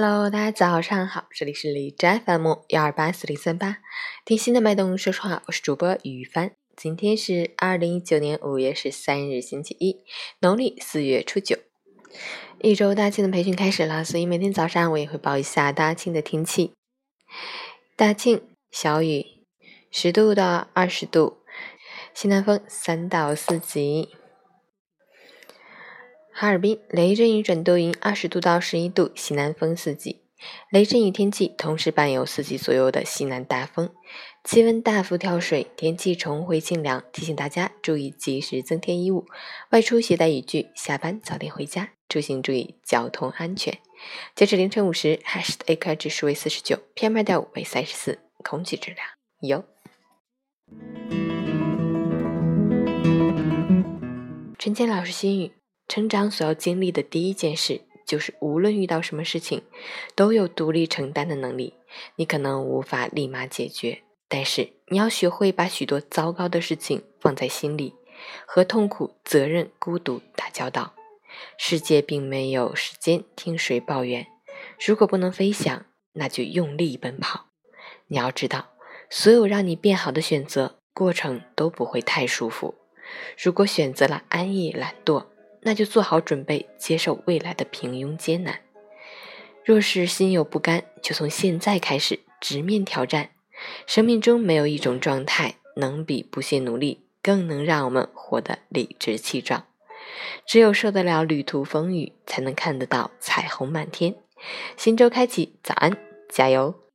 Hello，大家早上好，这里是李斋 FM 幺二八四零三八，听心的脉动说说话，我是主播于帆。今天是二零一九年五月十三日，星期一，农历四月初九。一周大庆的培训开始了，所以每天早上我也会报一下大庆的天气。大庆小雨，十度到二十度，西南风三到四级。哈尔滨雷阵雨转多云，二十度到十一度，西南风四级。雷阵雨天气同时伴有四级左右的西南大风，气温大幅跳水，天气重回清凉。提醒大家注意及时增添衣物，外出携带雨具，下班早点回家。出行注意交通安全。截至凌晨五时，，h a s h 的 AQI 指数为四十九，PM 二点五为三十四，空气质量优。陈坚老师心语。成长所要经历的第一件事，就是无论遇到什么事情，都有独立承担的能力。你可能无法立马解决，但是你要学会把许多糟糕的事情放在心里，和痛苦、责任、孤独打交道。世界并没有时间听谁抱怨。如果不能飞翔，那就用力奔跑。你要知道，所有让你变好的选择，过程都不会太舒服。如果选择了安逸懒惰，那就做好准备，接受未来的平庸艰难。若是心有不甘，就从现在开始直面挑战。生命中没有一种状态能比不懈努力更能让我们活得理直气壮。只有受得了旅途风雨，才能看得到彩虹满天。新周开启，早安，加油！